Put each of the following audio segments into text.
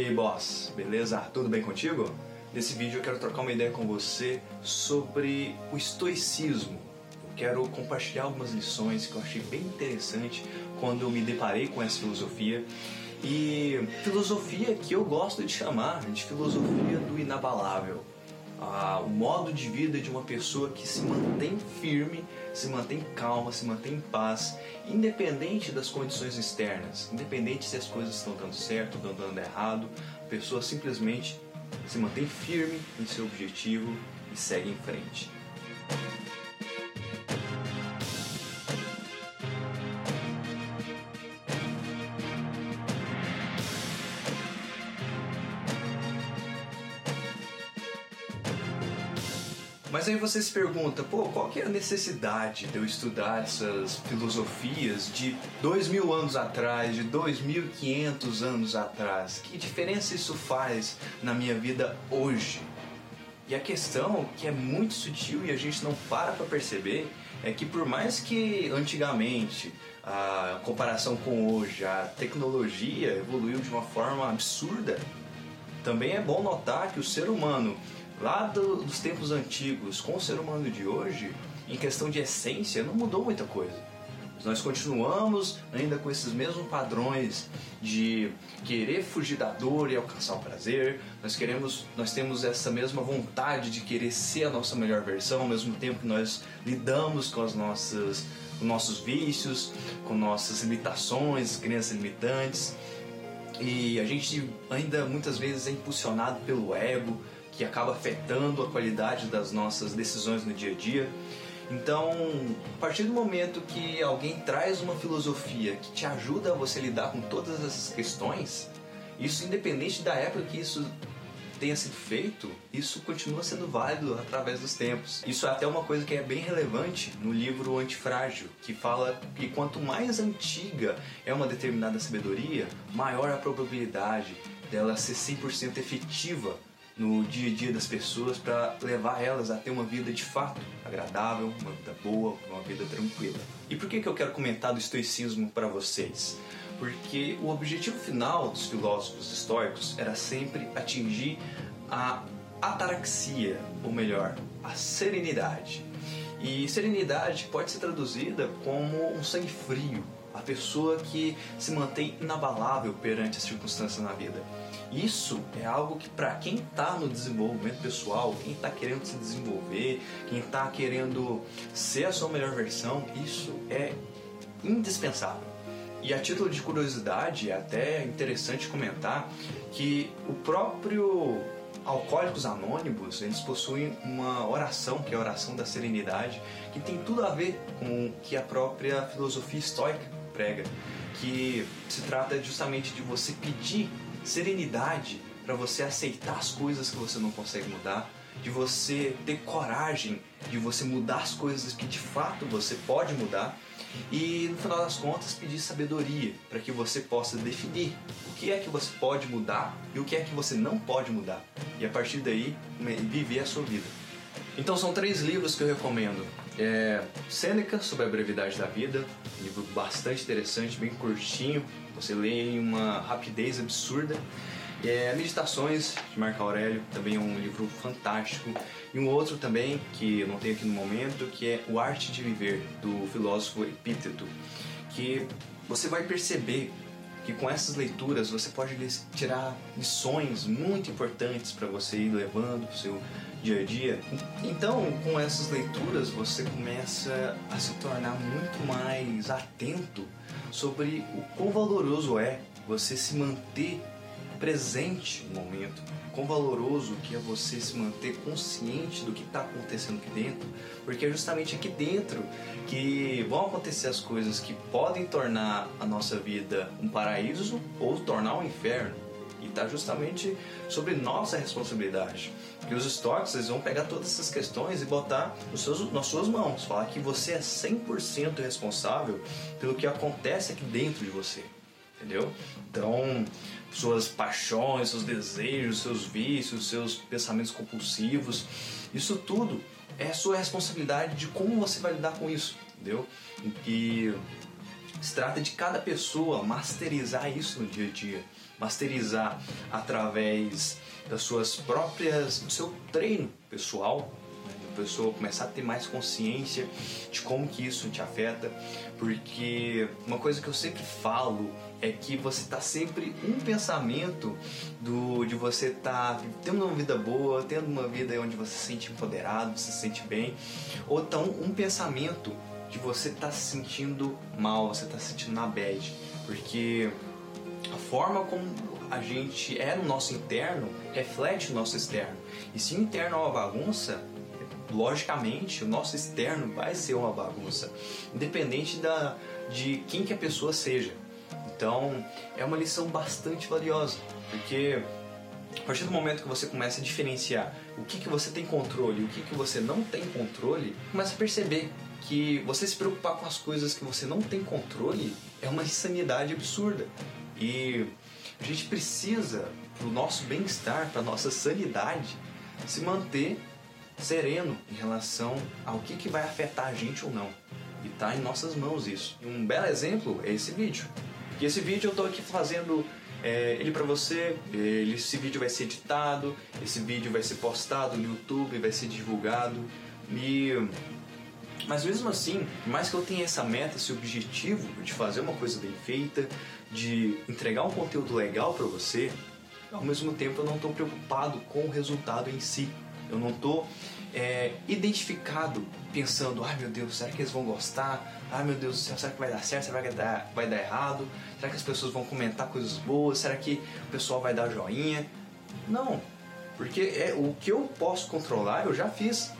E aí, boss, beleza? Tudo bem contigo? Nesse vídeo eu quero trocar uma ideia com você sobre o estoicismo. Eu quero compartilhar algumas lições que eu achei bem interessante quando eu me deparei com essa filosofia. E filosofia que eu gosto de chamar de filosofia do inabalável. Ah, o modo de vida de uma pessoa que se mantém firme, se mantém calma, se mantém em paz, independente das condições externas, independente se as coisas estão dando certo ou dando errado, a pessoa simplesmente se mantém firme em seu objetivo e segue em frente. Mas aí você se pergunta, pô, qual que é a necessidade de eu estudar essas filosofias de dois mil anos atrás, de dois mil quinhentos anos atrás? Que diferença isso faz na minha vida hoje? E a questão que é muito sutil e a gente não para para perceber é que por mais que antigamente a comparação com hoje a tecnologia evoluiu de uma forma absurda, também é bom notar que o ser humano lá do, dos tempos antigos com o ser humano de hoje, em questão de essência, não mudou muita coisa. Nós continuamos ainda com esses mesmos padrões de querer fugir da dor e alcançar o prazer. Nós queremos, nós temos essa mesma vontade de querer ser a nossa melhor versão, ao mesmo tempo que nós lidamos com as nossas, com nossos vícios, com nossas limitações, crenças limitantes. E a gente ainda muitas vezes é impulsionado pelo ego, que acaba afetando a qualidade das nossas decisões no dia a dia. Então, a partir do momento que alguém traz uma filosofia que te ajuda a você lidar com todas essas questões, isso independente da época que isso tenha sido feito, isso continua sendo válido através dos tempos. Isso é até uma coisa que é bem relevante no livro Antifrágil, que fala que quanto mais antiga é uma determinada sabedoria, maior a probabilidade dela ser 100% efetiva no dia a dia das pessoas para levar elas a ter uma vida de fato agradável, uma vida boa, uma vida tranquila. E por que, que eu quero comentar do estoicismo para vocês? Porque o objetivo final dos filósofos estoicos era sempre atingir a ataraxia, ou melhor, a serenidade. E serenidade pode ser traduzida como um sangue frio, a pessoa que se mantém inabalável perante as circunstâncias na vida. Isso é algo que para quem está no desenvolvimento pessoal, quem está querendo se desenvolver, quem está querendo ser a sua melhor versão, isso é indispensável. E a título de curiosidade, é até interessante comentar que o próprio Alcoólicos Anônimos, eles possuem uma oração, que é a oração da serenidade, que tem tudo a ver com o que a própria filosofia estoica prega, que se trata justamente de você pedir serenidade para você aceitar as coisas que você não consegue mudar, de você ter coragem de você mudar as coisas que de fato você pode mudar e no final das contas pedir sabedoria para que você possa definir o que é que você pode mudar e o que é que você não pode mudar e a partir daí viver a sua vida. Então são três livros que eu recomendo. É Sêneca sobre a brevidade da vida, livro bastante interessante, bem curtinho, você lê em uma rapidez absurda. É, Meditações de Marco Aurélio, também é um livro fantástico. E um outro também, que eu não tenho aqui no momento, que é O Arte de Viver, do filósofo Epíteto, que você vai perceber que com essas leituras você pode tirar lições muito importantes para você ir levando o seu dia a dia. Então, com essas leituras você começa a se tornar muito mais atento sobre o quão valoroso é você se manter presente no momento, quão valoroso que é você se manter consciente do que está acontecendo aqui dentro, porque é justamente aqui dentro que vão acontecer as coisas que podem tornar a nossa vida um paraíso ou tornar um inferno. E está justamente sobre nossa responsabilidade. Porque os estoques eles vão pegar todas essas questões e botar nos seus, nas suas mãos. Falar que você é 100% responsável pelo que acontece aqui dentro de você. Entendeu? Então, suas paixões, seus desejos, seus vícios, seus pensamentos compulsivos, isso tudo é sua responsabilidade de como você vai lidar com isso, entendeu? E se trata de cada pessoa masterizar isso no dia a dia, masterizar através das suas próprias, do seu treino pessoal, pessoa começar a ter mais consciência de como que isso te afeta, porque uma coisa que eu sempre falo é que você está sempre um pensamento do de você tá tendo uma vida boa, tendo uma vida onde você se sente empoderado, se sente bem, ou então um pensamento de você tá se sentindo mal, você está se sentindo na bad, porque a forma como a gente é no nosso interno reflete o nosso externo. E se o interno é uma bagunça, logicamente o nosso externo vai ser uma bagunça, independente da, de quem que a pessoa seja. Então é uma lição bastante valiosa, porque a partir do momento que você começa a diferenciar o que, que você tem controle e o que, que você não tem controle, começa a perceber que você se preocupar com as coisas que você não tem controle é uma insanidade absurda. E a gente precisa, para o nosso bem-estar, para nossa sanidade, se manter sereno em relação ao que, que vai afetar a gente ou não. E está em nossas mãos isso. E um belo exemplo é esse vídeo. E esse vídeo eu estou aqui fazendo é, ele para você, ele, esse vídeo vai ser editado, esse vídeo vai ser postado no YouTube, vai ser divulgado. E mas mesmo assim, mais que eu tenha essa meta, esse objetivo de fazer uma coisa bem feita, de entregar um conteúdo legal para você, ao mesmo tempo eu não estou preocupado com o resultado em si. Eu não estou é, identificado pensando, ai meu Deus, será que eles vão gostar? Ai meu Deus do céu, será que vai dar certo? Será que vai dar, vai dar errado? Será que as pessoas vão comentar coisas boas? Será que o pessoal vai dar joinha? Não, porque é o que eu posso controlar eu já fiz.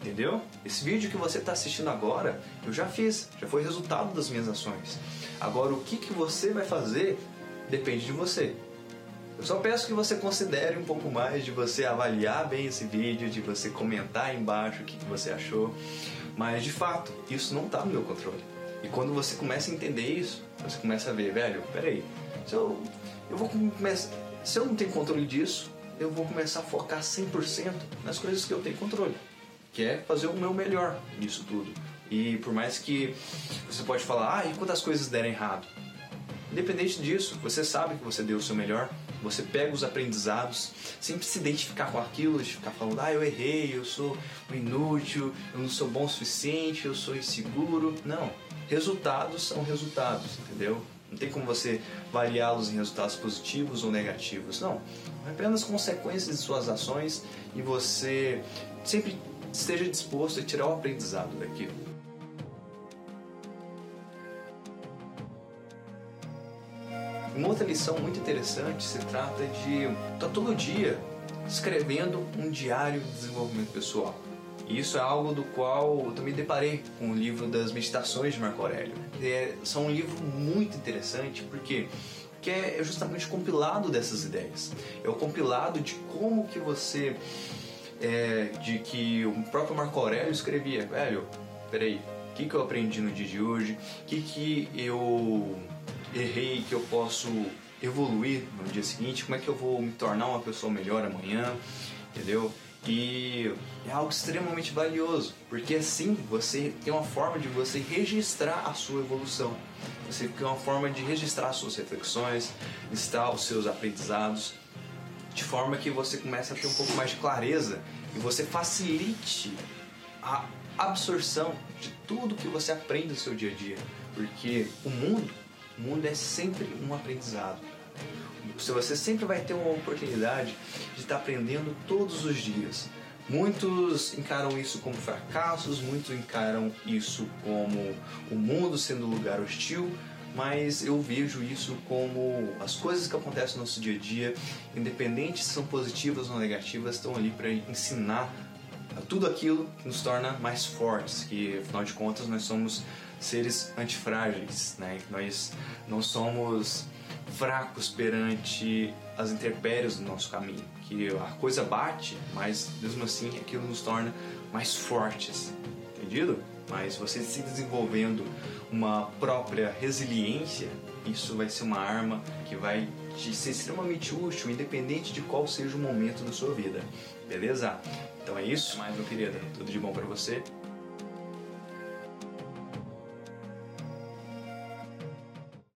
Entendeu? Esse vídeo que você está assistindo agora, eu já fiz, já foi resultado das minhas ações. Agora, o que, que você vai fazer depende de você. Eu só peço que você considere um pouco mais de você avaliar bem esse vídeo, de você comentar embaixo o que, que você achou. Mas de fato, isso não está no meu controle. E quando você começa a entender isso, você começa a ver, velho, peraí, se eu, eu vou começar. Se eu não tenho controle disso, eu vou começar a focar 100% nas coisas que eu tenho controle que é fazer o meu melhor nisso tudo. E por mais que você pode falar, ah, e quando as coisas derem errado? Independente disso, você sabe que você deu o seu melhor, você pega os aprendizados, sempre se identificar com aquilo, ficar falando, ah, eu errei, eu sou inútil, eu não sou bom o suficiente, eu sou inseguro. Não, resultados são resultados, entendeu? Não tem como você variá-los em resultados positivos ou negativos, não. É apenas consequências de suas ações e você sempre esteja disposto a tirar o aprendizado daquilo. Outra lição muito interessante se trata de estar todo dia escrevendo um diário de desenvolvimento pessoal. E isso é algo do qual eu também deparei com o livro das Meditações de Marco Aurélio. É, são um livro muito interessante porque que é justamente o compilado dessas ideias. É o compilado de como que você é, de que o próprio Marco Aurélio escrevia, velho, peraí, o que, que eu aprendi no dia de hoje? O que, que eu errei que eu posso evoluir no dia seguinte? Como é que eu vou me tornar uma pessoa melhor amanhã? Entendeu? E é algo extremamente valioso, porque assim você tem uma forma de você registrar a sua evolução. Você tem uma forma de registrar as suas reflexões, listar os seus aprendizados de forma que você comece a ter um pouco mais de clareza e você facilite a absorção de tudo que você aprende no seu dia a dia, porque o mundo, o mundo é sempre um aprendizado. Você sempre vai ter uma oportunidade de estar aprendendo todos os dias. Muitos encaram isso como fracassos, muitos encaram isso como o mundo sendo um lugar hostil, mas eu vejo isso como as coisas que acontecem no nosso dia a dia, independente se são positivas ou negativas, estão ali para ensinar tudo aquilo que nos torna mais fortes, que afinal de contas nós somos seres antifrágeis, né? Nós não somos fracos perante as intempéries do nosso caminho, que a coisa bate, mas mesmo assim aquilo nos torna mais fortes, entendido? Mas você se desenvolvendo uma própria resiliência, isso vai ser uma arma que vai te ser extremamente útil, independente de qual seja o momento da sua vida. Beleza? Então é isso, mais meu querido. Tudo de bom para você.